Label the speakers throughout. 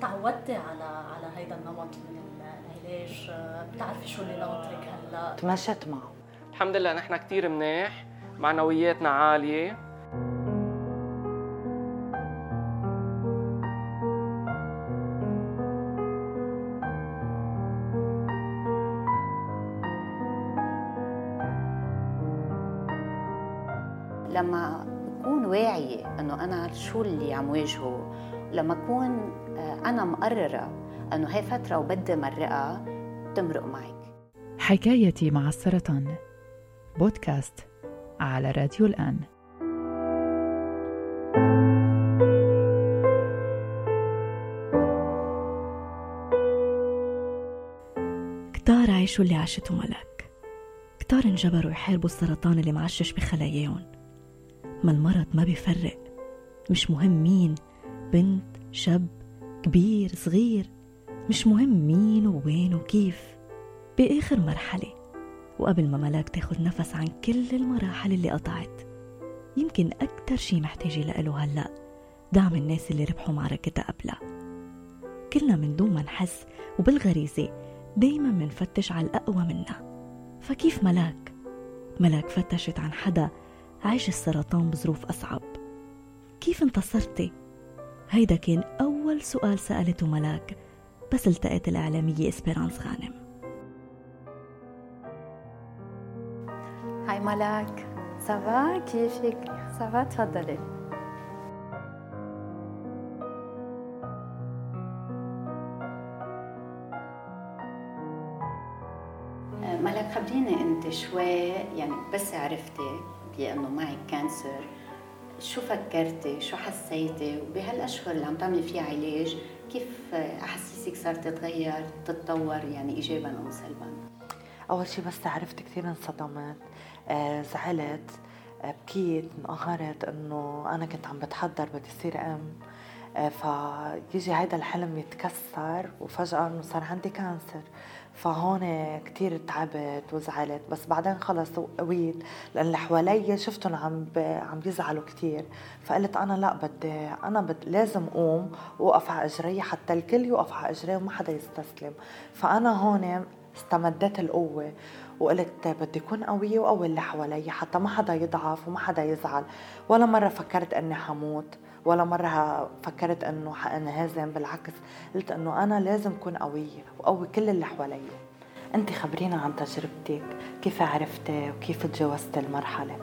Speaker 1: تعودتي على على هيدا النمط من العلاج. بتعرفي شو اللي ناطرك هلا.
Speaker 2: تمشت معه.
Speaker 3: الحمد لله نحن كثير منيح. معنوياتنا عالية.
Speaker 4: لما أكون واعية أنه أنا شو اللي عم واجهه لما أكون أنا مقررة أنه هي فترة وبدي مرقها تمرق معك.
Speaker 5: حكايتي مع السرطان. بودكاست على راديو الآن.
Speaker 6: كتار عاشوا اللي عاشته ملك كتار انجبروا يحاربوا السرطان اللي معشش بخلاياهم. ما المرض ما بيفرق. مش مهم مين بنت شاب كبير صغير مش مهم مين ووين وكيف بآخر مرحلة وقبل ما ملاك تاخد نفس عن كل المراحل اللي قطعت يمكن أكتر شي محتاجة لإله هلأ دعم الناس اللي ربحوا معركتها قبلها كلنا من دون ما نحس وبالغريزة دايما منفتش على الأقوى منا فكيف ملاك؟ ملاك فتشت عن حدا عاش السرطان بظروف أصعب كيف انتصرتي؟ هيدا كان أول سؤال سألته ملاك بس التقت الإعلامية إسبيرانس غانم.
Speaker 4: هاي ملاك. سافا كيفك؟ سافا تفضلي. ملاك خبريني أنت شوي يعني بس عرفتي بأنه معك كانسر شو فكرتي؟ شو حسيتي؟ وبهالأشهر اللي عم تعملي فيها علاج كيف أحاسيسك صارت تتغير تتطور يعني ايجابا أو سلبا؟
Speaker 2: أول شيء بس عرفت كثير انصدمت آه زعلت آه بكيت انقهرت إنه أنا كنت عم بتحضر بدي أصير أم. آه فيجي هيدا الحلم يتكسر وفجأة إنه صار عندي كانسر فهون كتير تعبت وزعلت بس بعدين خلص قويت لأن اللي حوالي شفتهم عم عم بيزعلوا كتير. فقلت أنا لا بدي أنا بدي لازم قوم واوقف على إجري حتى الكل يوقف على إجري وما حدا يستسلم. فأنا هون استمدت القوة وقلت بدي أكون قوية وقوي اللي حوالي حتى ما حدا يضعف وما حدا يزعل. ولا مرة فكرت أني حموت. ولا مرة فكرت إنه حانهزم بالعكس قلت إنه أنا لازم أكون قوية وقوي كل اللي حوالي انت خبرينا عن تجربتك كيف عرفتي وكيف تجاوزتي المرحلة؟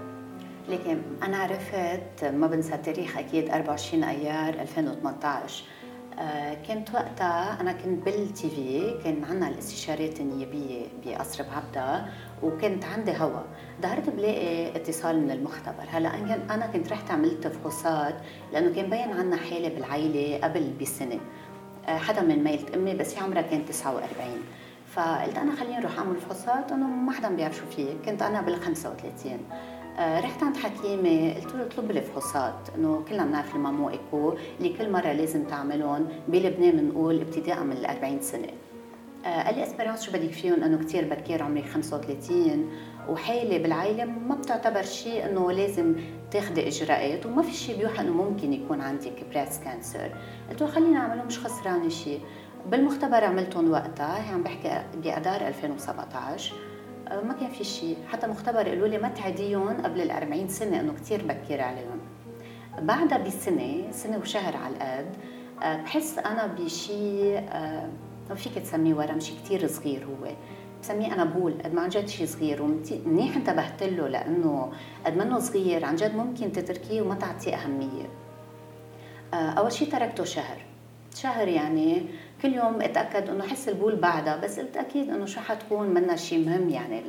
Speaker 4: لكن أنا عرفت ما بنسى التاريخ أكيد 24 أيار 2018 آه، كنت وقتها أنا كنت بالتي في كان عندنا الاستشارات النيابية بقصر بعبدا وكنت عندي هوا. ظهرت بلاقي اتصال من المختبر. هلأ أنا كنت رحت عملت فحوصات لأنه كان بين عندنا حالة بالعائله قبل بسنة. آه، حدا من ميلة أمي بس هي عمرها كانت 49 فقلت أنا خليني أروح أعمل فحوصات إنه ما حدا بيعرف شو فيه كنت أنا بال 35 آه، رحت عند حكيمة. قلت له اطلب لي فحوصات إنه كلنا بنعرف ال mammo écho اللي كل مرة لازم تعملهم. بلبنان بنقول ابتداء من ال 40 سنة. آه، قال لي اسبيرانس شو بدك فيهم؟ إنه كثير بكير عمري 35 وحالة بالعائلة ما بتعتبر شيء إنه لازم تاخذي إجراءات. وما في شيء بيوحى إنه ممكن يكون عندك breast cancer قلت له خلينا أعملهم مش خسرانة شيء. بالمختبر عملتهم وقتها. عم بحكي باذار 2017 آه، ما كان في شيء. حتى مختبر قالوا لي ما تعديهم قبل ال 40 سنة إنه كثير بكير عليهم. بعدها بسنة سنة وشهر على القد آه، بحس أنا بشيء ما فيك تسميه ورم شيء كثير صغير هو. بسميه أنا boule قد ما عن جد شيء صغير ومنيح انتبهت له لأنه قد ما إنه صغير عن جد ممكن تتركيه وما تعطيه أهمية. آه، أول شيء تركته شهر. شهر يعني كل يوم أتأكد إنه حس ال boule بعدها بس قلت أكيد إنه شو حتكون منا شيء مهم يعني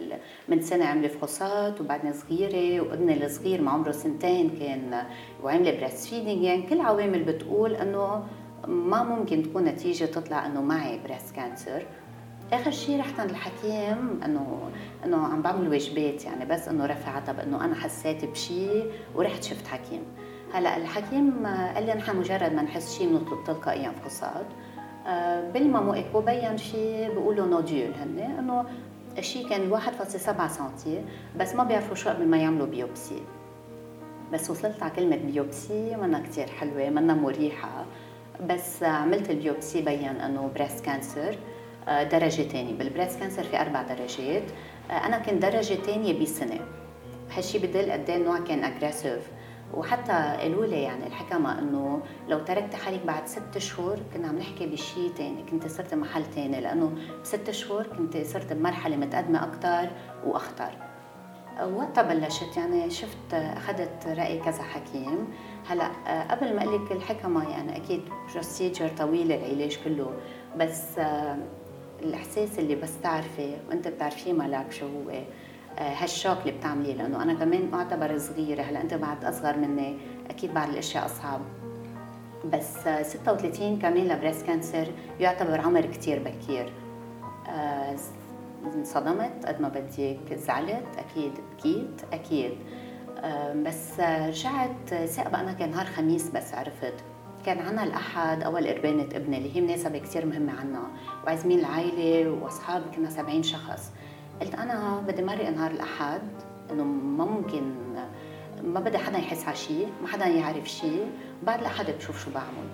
Speaker 4: من سنة عملي فحوصات وبعدني صغيرة وابني الصغير ما عمره سنتين كان وعملي breastfeeding يعني كل عوامل بتقول إنه ما ممكن تكون نتيجة تطلع إنه معي breast cancer آخر شيء رحت عند الحكيم انه إنه عم بعمل واجبات يعني بس إنه رفعتها بإنه أنا حسيت بشيء ورحت شفت حكيم. هلأ الحكيم قال لي نحن مجرد ما نحس شيء بنطلب تلقائيا فحوصات. بال mammo écho بين شيء بيقولوا nodule هن إنه الشيء كان 1.7 سم بس ما بيعرفوا شو قبل ما يعملوا biopsy. بس وصلت على كلمة biopsy منا كتير حلوة منا مريحة. بس عملت ال biopsy بين إنه breast cancer درجة ثانية بال breast cancer في أربع درجات. أنا كنت درجة ثانية بسنة هالشي بدل قد إيه النوع كان aggressive وحتى قالوا لي يعني الحكمة إنه لو تركت حالك بعد ست شهور كنا عم نحكي بشيء ثاني كنت صرت محل ثاني لأنه بست شهور كنت صرت بمرحلة متقدمة أكثر وأخطر. وقتها بلشت يعني شفت أخذت رأي كذا حكيم. هلأ قبل ما أقول لك الحكمة يعني أكيد procedure طويل العلاج كله بس الإحساس اللي بس تعرفي وأنت بتعرفيه ملاك شو هو هال shock اللي بتعمليه لأنه أنا كمان أعتبر صغيره هلأ أنت بعد أصغر مني أكيد بعد الأشياء أصعب. بس 36 كمان ل breast cancer يعتبر عمر كتير بكير. آه، انصدمت قد ما بدك زعلت. أكيد بكيت أكيد. آه، بس رجعت ثاقبة أنا كان نهار خميس بس عرفت. كان عنا الأحد أول قربانة ابني اللي هي مناسبة كثير مهمة عنا. وعازمين العائلة وأصحاب كنا 70 شخص. قلت أنا بدي مرق نهار الأحد إنه ممكن ما بدي حدا يحس على شيء ما حدا يعرف شيء بعد الأحد بشوف شو بعمل.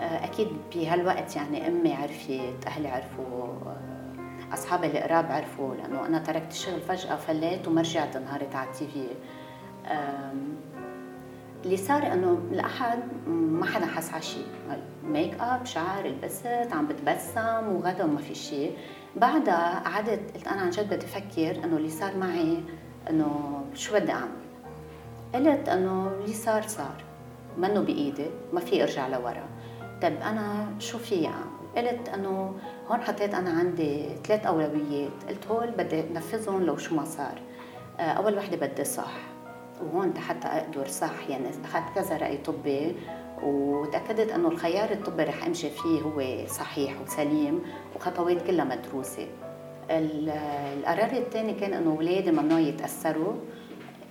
Speaker 4: آه، أكيد بهالوقت يعني أمي عرفت أهلي عرفوا آه، أصحابي القراب عرفوا لأنه أنا تركت الشغل فجأة فليت وما رجعت انهارت على التي في. اللي صار إنه الأحد ما حدا حس على شيء make up شعر لبست عم بتبسم وغدا وما في شيء بعدها قعدت قلت أنا عن جد بدي أفكر إنه اللي صار معي إنه شو بدي أعمل. قلت إنه اللي صار صار. منه بإيدي ما في إرجع لورا. طيب أنا شو في أعمل؟ قلت إنه هون حطيت أنا عندي ثلاث أولويات. قلت هول بدي انفذهم لو شو ما صار. آه، أول وحدة بدي صح. وهون حتى أقدر صح. يعني أخذت كذا رأي طبي وتأكدت إنه الخيار الطبي رح أمشي فيه هو صحيح وسليم وخطوات كلها مدروسة. القرار الثاني كان إنه اولادي ممنوع يتأثروا.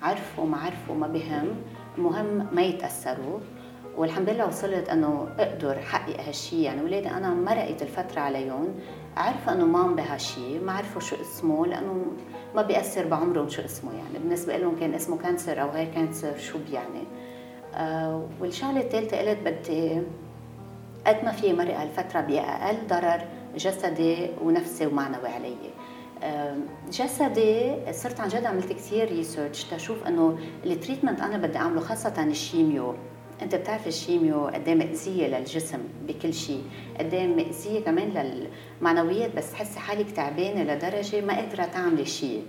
Speaker 4: عرفوا ما عرفوا ما بهم. المهم ما يتأثروا. والحمد لله وصلت أنه أقدر حقق هالشيء يعني اولادي أنا مرقت الفترة عليهم. عرفوا أنه مام بهالشيء ما عرفوا شو اسمه لأنه ما بيأثر بعمرهم شو اسمه. يعني بالنسبة لهم كان اسمه cancer أو غير cancer شو بيعني آه والشغلة الثالثه قلت بدي قد ما في مرق هالفترة بأقل ضرر جسدي ونفسي ومعنوي علي. آه جسدي صرت عن جد عملت كثير research تشوف أنه ال treatment أنا بدي أعمله خاصة ال chimio. أنت بتعرف ال chimio قد إيه مأذية للجسم بكل شيء قد إيه مأذية كمان للمعنويات بس تحسي حالك تعبانة لدرجة ما قادرة تعملي شيء.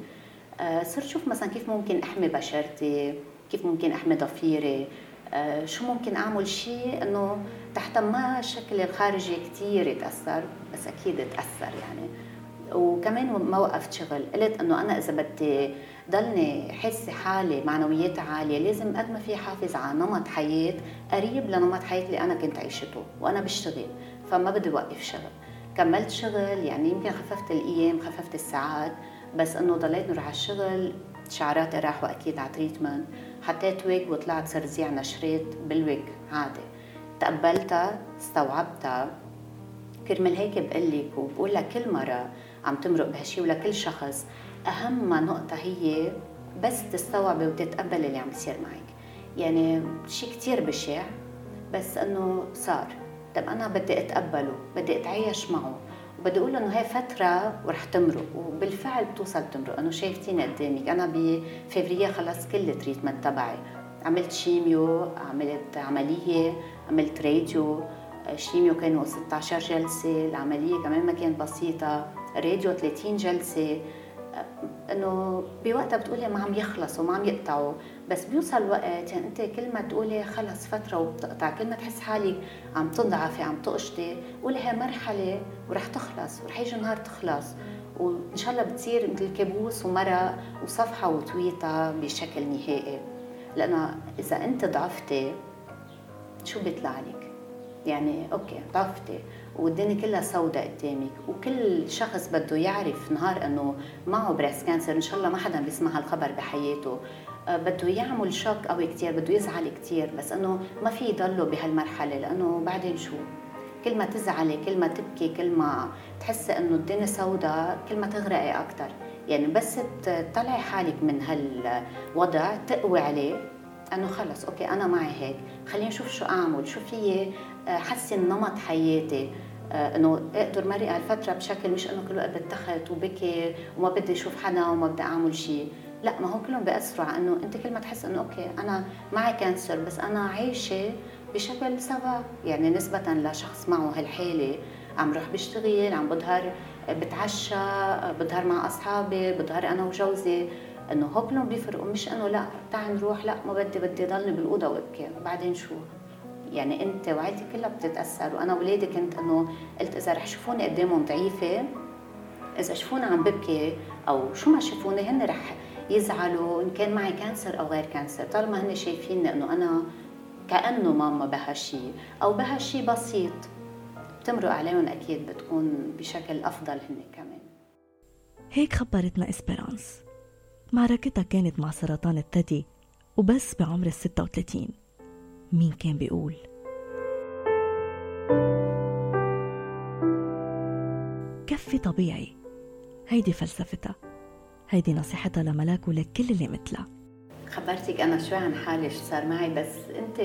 Speaker 4: آه صرت شوف مثلا كيف ممكن أحمي بشرتي كيف ممكن أحمي ضفيري. آه شو ممكن أعمل شيء إنه تحت ما الشكل الخارجي كثير يتأثر بس أكيد تأثر يعني. وكمان ما وقفت شغل. قلت إنه أنا إذا بدي ضلني حاسه حالي معنوياتي عالية لازم قد ما في حافظ على نمط حياة قريب لنمط حياة اللي أنا كنت عيشته وأنا بشتغل فما بدي وقف شغل. كملت شغل يعني يمكن خففت الأيام خففت الساعات بس إنه ضليت نروح على الشغل شعراتي راحوا أكيد على treatment حطيت ويج وطلعت صار زيع نشرات بالويج عادي. تقبلتها استوعبتها. كرمال هيك بقول لك وبقول لكل مرة عم تمرق بهالشيء ولكل شخص أهم نقطة هي بس تستوعبي وتتقبلي اللي عم بيصير معك. يعني شيء كثير بشع بس إنه صار. طب أنا بدي أتقبله بدي أتعايش معه وبدي أقول إنه هي فترة ورح تمرق وبالفعل بتوصل تمرق. إنه شايفتيني قدامك. أنا بفبراير خلصت كل ال treatment تبعي. عملت chimio عملت عملية عملت راديو. ال chimio كانوا 16 جلسة العملية كمان ما كانت بسيطة. راديو 30 جلسة إنه بوقتها بتقولي ما عم يخلصوا ما عم يقطعوا بس بيوصل وقت يعني أنت كل ما تقولي خلص فترة وبتقطع كل ما تحس حالك عم تضعفي عم تقشطي قولي هي مرحلة ورح تخلص ورح يجي نهار تخلص وإن شاء الله بتصير مثل كابوس ومرق وصفحة وتويتة بشكل نهائي. لأنه إذا أنت ضعفتي شو بيطلع لك؟ يعني أوكي ضعفتي. والدنيا كلها سوداء قدامك وكل شخص بده يعرف نهار إنه معه breast cancer إن شاء الله ما حدا بيسمع هالخبر بحياته. آه، بده يعمل shock قوي كثير بده يزعل كثير بس إنه ما في يضله بهالمرحلة لأنه بعدين شو؟ كل ما تزعلي كل ما تبكي كل ما تحسي إنه الدنيا سوداء كل ما تغرقي أكثر يعني بس تطلعي حالك من هالوضع تقوي عليه إنه خلص okay أنا معي هيك. خليني أشوف شو أعمل شو في حسن نمط حياتي. آه، إنه أقدر مرق هالفتره بشكل مش إنه كل وقت بتخت وبكي وما بدي أشوف حدا وما بدي أعمل شيء لا ما هو كلهم بياثروا على إنه أنت كل ما تحس إنه okay أنا معي cancer بس أنا عايشة بشكل سوا. يعني نسبة لشخص معه هالحالة عم روح بشتغل عم بظهر بتعشى بظهر مع أصحابي بظهر أنا وجوزي. إنه هو كلهم بيفرقوا مش إنه لا تعال نروح لا ما بدي بدي ضلني بالأوضة وأبكي. وبعدين شو؟ يعني انت وعيلتي كلها بتتأثر وأنا اولادي كنت إنه قلت إذا رح يشوفوني قدامهم ضعيفة إذا شافوني عم ببكي أو شو ما شافوني هن رح يزعلوا إن كان معي cancer أو غير cancer طالما هن شايفيني إنه أنا كأنه ماما بها شيء أو بها شيء بسيط بتمرق عليهم أكيد بتكون بشكل أفضل هن كمان.
Speaker 6: هيك خبرتنا اسبيرانس معركتها كانت مع سرطان الثدي وبس بعمر ال 36 مين كان بيقول. كفي طبيعي. هيدي فلسفتها. هيدي نصيحتها لملاك ولكل اللي مثلها.
Speaker 4: خبرتك أنا شوي عن حالي شو صار معي؟ بس أنت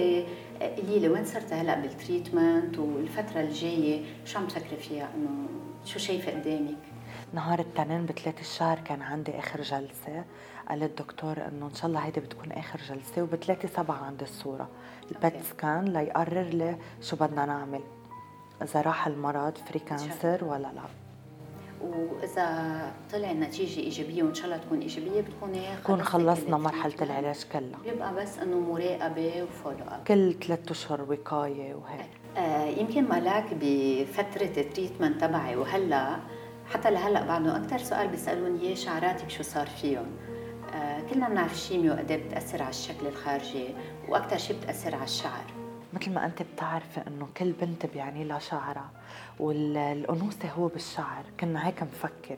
Speaker 4: قولي لي وين صرت هلأ بال treatment والفترة الجاية؟ شو عم تفكري فيها؟ إنه شو شايفة قدامك؟
Speaker 2: نهار التنين بثلاث الشهر كان عندي آخر جلسة. قال الدكتور إنه إن شاء الله هيدي بتكون آخر جلسة وبثلاثة سبعة عندي الصورة. ال PET scan ليقرر لي شو بدنا نعمل إذا راح المرض free cancer ولا لا.
Speaker 4: وإذا طلع النتيجة إيجابية وإن شاء الله تكون إيجابية بتكوني
Speaker 2: بكون خلصنا مرحلة العلاج كلها.
Speaker 4: بيبقى بس إنه مراقبة و follow up
Speaker 2: كل ثلاث أشهر وقاية وهيك.
Speaker 4: آه يمكن ملاك بفترة ال treatment تبعي وهلأ حتى لهلأ بعده أكثر سؤال بيسألوني اياه شعراتك شو صار فيهم؟ آه كلنا بنعرف الشيميو قد إيه بتأثر على الشكل الخارجي وأكثر شيء بتأثر على الشعر.
Speaker 2: مثل ما أنت بتعرفي إنه كل بنت بيعني لها شعرها والأنوثة هو بالشعر كنا هيك نفكر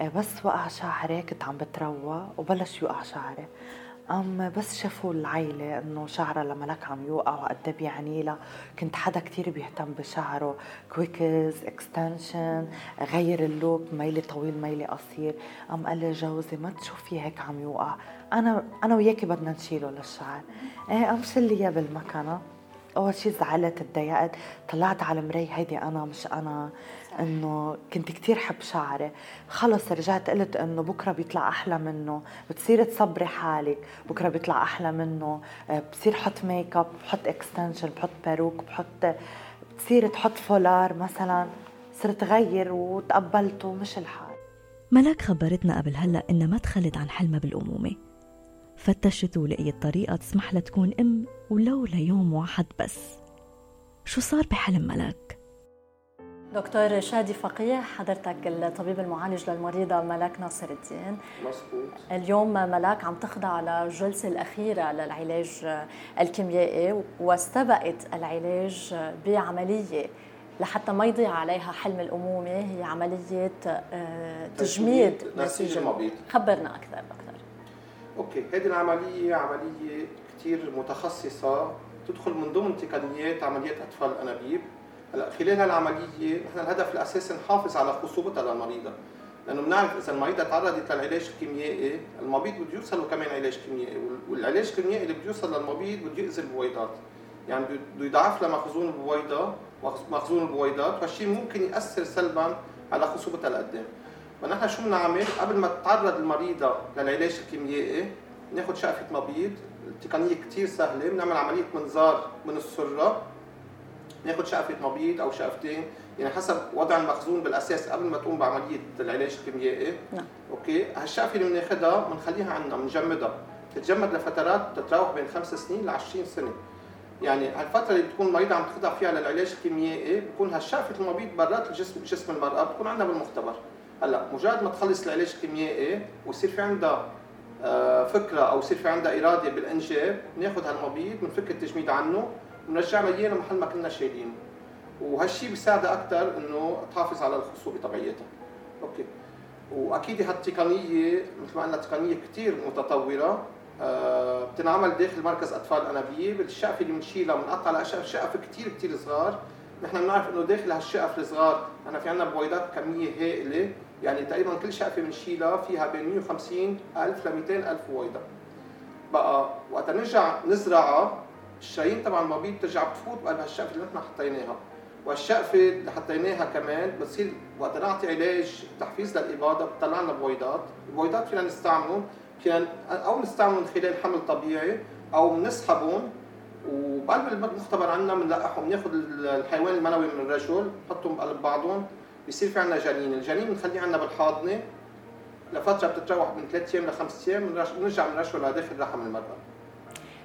Speaker 2: آه، بس وقع شعري كنت عم بتروى وبلش يوقع شعري أم بس شافوا العيلة إنه شعرها لما لك عم يوقع وقد بيعني لها كنت حدا كتير بيهتم بشعره. كويكز extension غير ال look ميلي طويل ميلي قصير. قام قال لي جوزي ما تشوفي هيك عم يوقع. أنا أنا وياكي بدنا نشيله للشعر. إيه قام شلي إياه بالمكنة؟ أول شيء زعلت تضايقت طلعت على المراية هيدي أنا مش أنا إنه كنت كتير حب شعري. خلص رجعت قلت إنه بكرة بيطلع أحلى منه. بتصير تصبري حالك بكرة بيطلع أحلى منه. آه، بصير حط make up بحط extension بحط perruque بحط بتصير تحط فولار مثلا. صرت غير وتقبلته مش الحال.
Speaker 6: ملاك خبرتنا قبل هلأ إنها ما تخلت عن حلمها بالأمومة. فتشت ولقيت طريقة تسمح لها تكون أم ولو ليوم واحد بس. شو صار بحلم ملاك؟
Speaker 1: دكتور شادي فقيه حضرتك الطبيب المعالج للمريضة ملاك ناصر الدين.
Speaker 3: مزبوط
Speaker 1: اليوم ملاك عم تخضع للجلسة الأخيرة للعلاج الكيميائي واستبقت العلاج بعملية لحتى ما يضيع عليها حلم الأمومة. هي عملية آه، تجميد
Speaker 7: نسيج المبيض.
Speaker 1: خبرنا أكثر دكتور.
Speaker 7: أوكي هذه العملية عملية كثير متخصصه تدخل من ضمن تقنيات عمليات أطفال الأنابيب. هلأ خلال هالعمليه نحن الهدف الأساسي نحافظ على خصوبتها للمريضة لأنه بنعرف إذا المريضة تعرضت للعلاج الكيميائي المبيض بده يوصل كمان علاج كيميائي والعلاج الكيميائي اللي بده يوصل للمبيض بده يأذي البويضات. يعني بده يضعف لها مخزون البويضة مخزون البويضات وهالشيء ممكن يأثر سلبا على خصوبتها لقدام فنحن شو بنعمل؟ قبل ما تتعرض المريضة للعلاج الكيميائي ناخذ شقفة مبيض التقنيه كثير سهلة. بنعمل عملية منظار من السرة. ناخذ شقفة مبيض أو شقفتين. يعني حسب وضع المخزون بالأساس قبل ما تقوم بعملية العلاج الكيميائي.
Speaker 1: نعم.
Speaker 7: أوكي؟ هالشقفة اللي بناخذها بنخليها عندنا بنجمدها. تتجمد لفترات تتراوح بين خمس سنين ل 20 سنة. يعني هالفترة اللي بتكون المريضه عم تخضع فيها للعلاج الكيميائي بكون هالشقفة المبيض برات الجسم جسم المرأة بتكون عندنا بالمختبر. هلأ مجرد ما تخلص العلاج الكيميائي ويصير في عندها فكرة أو يصير في عندها إرادة بالانجاب بناخذ هالمبيض بنفك التجميد عنه ونرجع له اياه محل ما كنا شايلينه وهالشيء بيساعدها أكثر إنه تحافظ على الخصوبة تبعيتها. أوكي. وأكيد هالتقنيه مثل ما قلنا تقنية كثير متطورة. آه، بتنعمل داخل مركز أطفال أنابيب. الشقفه اللي بنشيلها بنقطع لها شقف كثير كثير صغار. نحن بنعرف إنه داخل هالشقف الصغار أنا في عندنا بويضات كمية هائلة. يعني تقريبا كل شقفة بنشيلها فيها بين 150 ألف ل 200 ألف بويضه بقى وقت نرجع نزرعها الشرايين تبع المبيض بترجع بتفوت بقلب هالشقفه اللي نحن حطيناها. والشقفة اللي حطيناها كمان بتصير وقت نعطي علاج تحفيز للاباضه بتطلع لنا بويضات، البويضات فينا نستعملهم فينا أو نستعملهم من خلال حمل طبيعي أو بنسحبهم وبقلب المختبر عندنا بنلقحهم بناخذ الحيوان المنوي من الرجل نحطهم بقلب بعضهم. بيصير في عندنا جنين، الجنين بنخليه عندنا بالحاضنة لفترة بتتراوح من ثلاث أيام لخمس أيام بنرجع بنرشه لداخل رحم المراه.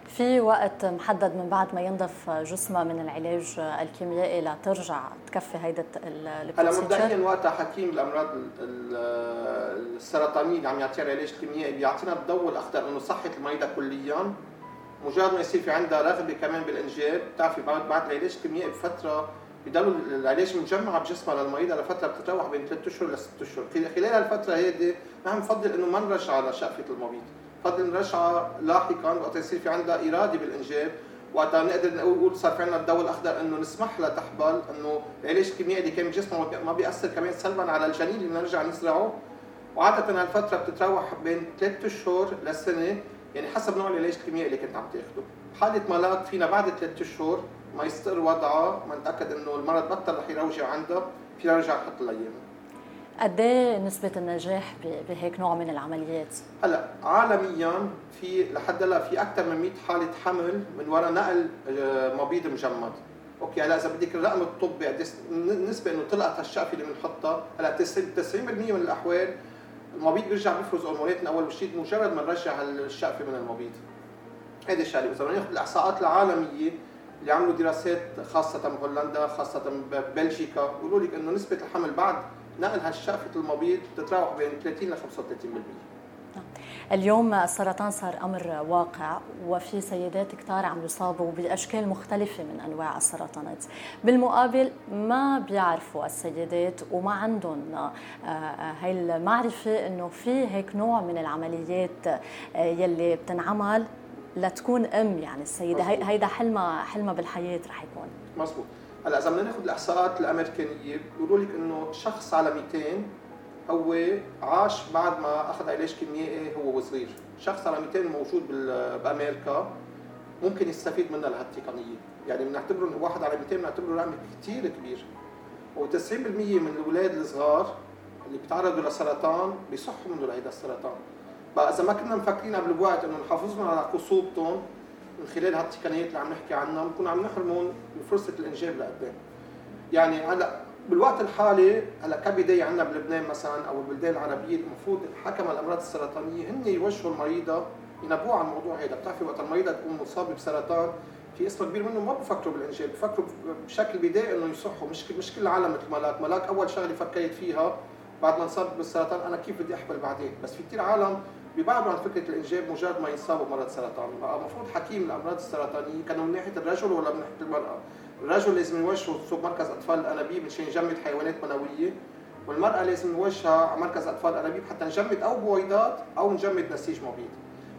Speaker 1: في وقت محدد من بعد ما ينضف جسمها من العلاج الكيميائي لترجع تكفي هيدا
Speaker 7: هلا مبدئيا وقتها حكيم الأمراض السرطانية اللي عم يعطيها العلاج الكيميائي بيعطينا الضوء الأخضر إنه صحة المريضة كليا. مجرد ما يصير في عندها رغبة كمان بالإنجاب بتعرفي بعد بعد العلاج الكيميائي بفترة بضل العلاج مجمع بجسمها للمريضه لفتره بتتراوح بين ثلاث اشهر لست اشهر، خلال هالفتره هيدي نحن بنفضل إنه ما نرجعها لشقفه المبيض، بفضل نرجعها لاحقا وقت يصير في عندها إرادة بالإنجاب وقتها نقدر نقول صار في عندنا الضوء الأخضر إنه نسمح لها تحبل إنه العلاج الكيميائي اللي كان بجسمها ما بيأثر كمان سلبا على الجنين اللي نرجع نزرعه. وعادة هالفتره بتتراوح بين ثلاث اشهر لسنة يعني حسب نوع العلاج الكيميائي اللي كنت عم تاخده. حالة ملاك فينا بعد ثلاث اشهر ما يستقر وضعها ما نتاكد إنه المرض بطل رح يروجع عندها فينا نرجع نحط الأيام
Speaker 1: قد إيه نسبة النجاح بهيك نوع من العمليات؟
Speaker 7: هلأ عالميا في لحد هلأ في أكثر من 100 حالة حمل من وراء نقل آه، مبيض مجمد. أوكي هلأ إذا بدك الرقم الطبي قد النسبة إنه طلعت هالشقفة اللي بنحطها هلأ 90% من الأحوال المبيض بيرجع بيفرز هرمونات من أول شيء مجرد ما نرجع الشقفة من المبيض. هيدي الشغلة، واذا بدنا ناخذ الإحصاءات العالمية اللي عملوا دراسات خاصة بهولندا خاصة ببلجيكا بيقولوا لك إنه نسبة الحمل بعد نقل هالشقفة المبيض بتتراوح بين 30 ل 35%
Speaker 1: اليوم السرطان صار أمر واقع وفي سيدات كثار عم يصابوا بأشكال مختلفة من أنواع السرطانات. بالمقابل ما بيعرفوا السيدات وما عندهم آه، آه، هاي المعرفة إنه في هيك نوع من العمليات آه، يلي بتنعمل لتكون أم يعني السيدة. هيدا حلمها حلمها بالحياة رح يكون.
Speaker 7: مزبوط هلأ إذا بدنا ناخذ الإحصاءات الأمريكانية بيقولوا لك إنه شخص على 200 هو عاش بعد ما أخذ علاج كيميائي هو وصغير، شخص على 200 موجود بأمريكا ممكن يستفيد منها لهالتقنية، يعني بنعتبره إنه واحد على 200 بنعتبره رقم كثير كبير. و90% من الأولاد الصغار اللي بيتعرضوا لسرطان بيصحوا منه لهيدا السرطان. بقى إذا ما كنا مفكرين قبل بوقت إنه نحافظهم على خصوبتهم من خلال هالتقنيات اللي عم نحكي عنها بنكون عم نحرمهم من فرصه الإنجاب لقدام. يعني هلا بالوقت الحالي هلا كبداية عندنا بلبنان مثلا أو البلدان العربية المفروض حكم الأمراض السرطانية هن يوجهوا المريضة ينبهوا على الموضوع هذا، بتعرفي وقت المريضة تكون مصابة بسرطان في قسم كبير منهم ما بفكروا بالإنجاب، بفكروا بشكل بدائي إنه يصحوا. مش مش كل العالم مثل ملاك، ملاك أول شغلة فكرت فيها بعد ما انصاب بالسرطان أنا كيف بدي أحمل بعدين، بس في كثير عالم بيبعدوا عن فكرة الإنجاب مجرد ما ينصابوا بمرض سرطان، المفروض حكيم الامراض السرطانيه كانوا من ناحية الرجل ولا من ناحية المرأة؟ الرجل لازم يوجهه سوق مركز أطفال الأنابيب مشان يجمد حيوانات منويه والمرأة لازم نوجهها على مركز أطفال الأنابيب حتى نجمد أو بويضات أو نجمد نسيج مبيض.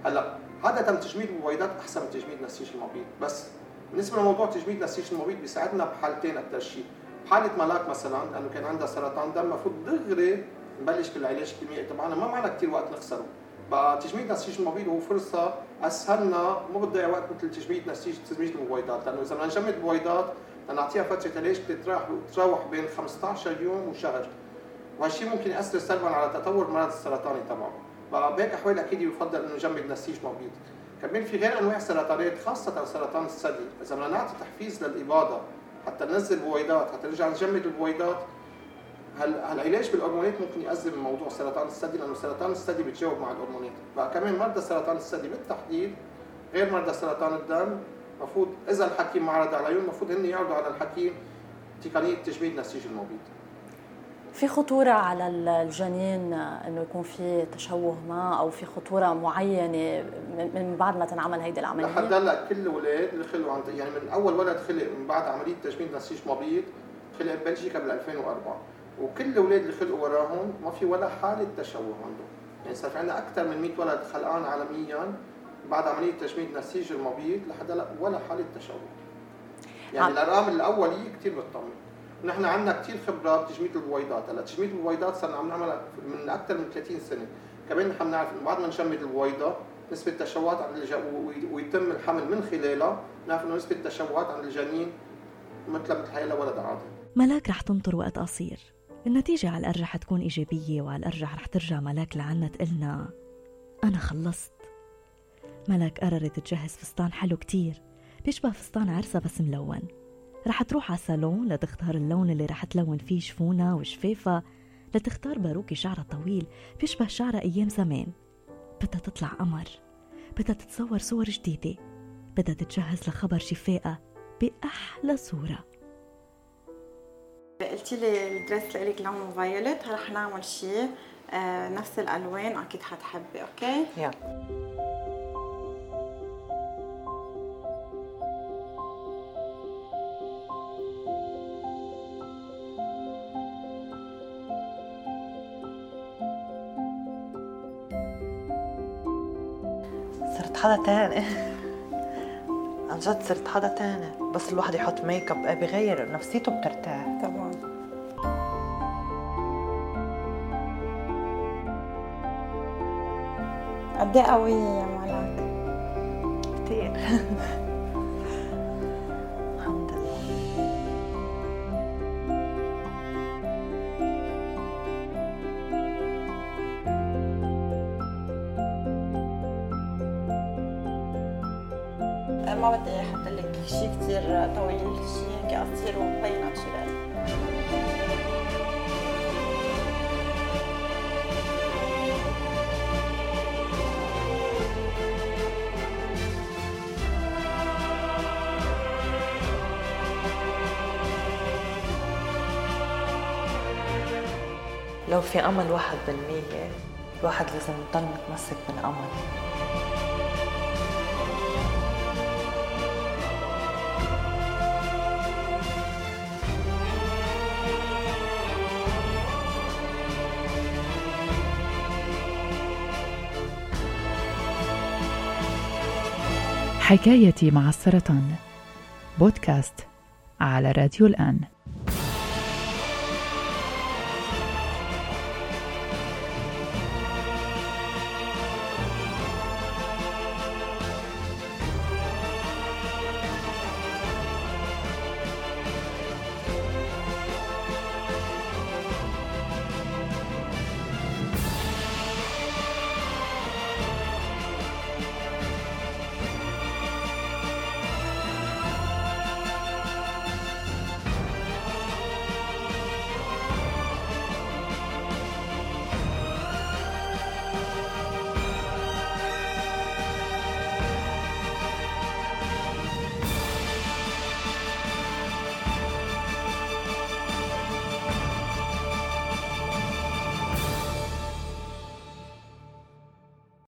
Speaker 7: هلا هذا تم تجميد البويضات أحسن من تجميد نسيج المبيض. بس بالنسبة لموضوع تجميد نسيج المبيض بيساعدنا بحالتين الترشيد. بحالة ملاك مثلا لأنه كان عندها سرطان دم المفروض دغري نبلش بالعلاج الكيميائي تبعنا. ما معنا كثير وقت نخسره. بقى تجميد نسيج المبيض هو فرصه أسهلنا مو بتضيع وقت مثل تجميد نسيج تجميد البويضات لأنه إذا بدنا نجمد بويضات نعطيها فترة علاج بتتراوح بين 15 يوم وشهر. وهالشيء ممكن يأثر سلبا على تطور المرض السرطاني تبعه بهيك أحوال أكيد يفضل إنه نجمد نسيج مبيض كمان في غير أنواع السرطانات خاصة سرطان الثدي إذا بدنا نعطي تحفيز للاباضه حتى ننزل بويضات حتى نرجع نجمد البويضات هالعلاج بالهرمونات ممكن يأزم موضوع سرطان الثدي؟ لأنه سرطان الثدي بتجاوب مع الهرمونات بقى كمان مرضى سرطان الثدي بالتحديد غير مرضى سرطان الدم المفروض إذا الحكيم عرض عليهم المفروض هن يعرضوا على الحكيم تقنية تجميد نسيج المبيض
Speaker 1: في خطورة على الجنين إنه يكون في تشوه ما أو في خطورة معينة من بعد ما تنعمل هيدي العملية؟
Speaker 7: لحد هلأ كل الاولاد اللي خلقوا عن يعني من أول ولد خلق من بعد عملية تجميد نسيج مبيض خلق ببلجيكا بال 2004 وكل الأولاد اللي خلقوا وراهم ما في ولا حالة تشوه عندهم. يعني صار في عندنا أكثر من 100 ولد خلقان عالميا بعد عملية تجميد نسيج المبيض لحد هلا ولا حالة تشوه. يعني الأرقام الأولية كثير بتطمن. ونحن عندنا كثير خبره بتجميد البويضات. هلا تجميد البويضات صرنا عم نعملها من أكثر من 30 سنة. كمان نحن بنعرف إنه بعد ما نجمد البويضة نسبة تشوهات عند الج... ويتم الحمل من خلالها. نعرف إنه نسبة تشوهات عند الجنين مثل مثل هي ولد عادي.
Speaker 6: ملاك رح تنطر وقت قصير. النتيجة على الأرجح رح تكون إيجابية وعلى الأرجح رح ترجع ملاك لعنا تقلنا. أنا خلصت. ملاك قررت تجهز فستان حلو كتير. بيشبه فستان عرسها بس ملون. رح تروح على الصالون لتختار اللون اللي رح تلون فيه شفونها وشفافها لتختار باروكي شعرها طويل. بيشبه شعرها أيام زمان. بدها تطلع قمر. بدها تتصور صور جديدة. بدها تتجهز لخبر شفائها بأحلى صورة.
Speaker 8: قلتي لي ال dress لك لونه violet رح نعمل شيء آه نفس الألوان أكيد حتحبي okay؟
Speaker 2: يلا. صرت حدا تاني. جد صرت حدا تاني بس الواحد يحط ميك اب بغير نفسيته بترتاح.
Speaker 8: طبعا. قد إيه قوية يا ملاك؟
Speaker 2: كثير
Speaker 8: ما بدي أحط لك شيء كثير طويل شيء هيك قصير ومبين ناتشورال
Speaker 2: لو في أمل واحد بالمية الواحد لازم يضل متمسك بالأمل.
Speaker 5: حكايتي مع السرطان. بودكاست على راديو الآن.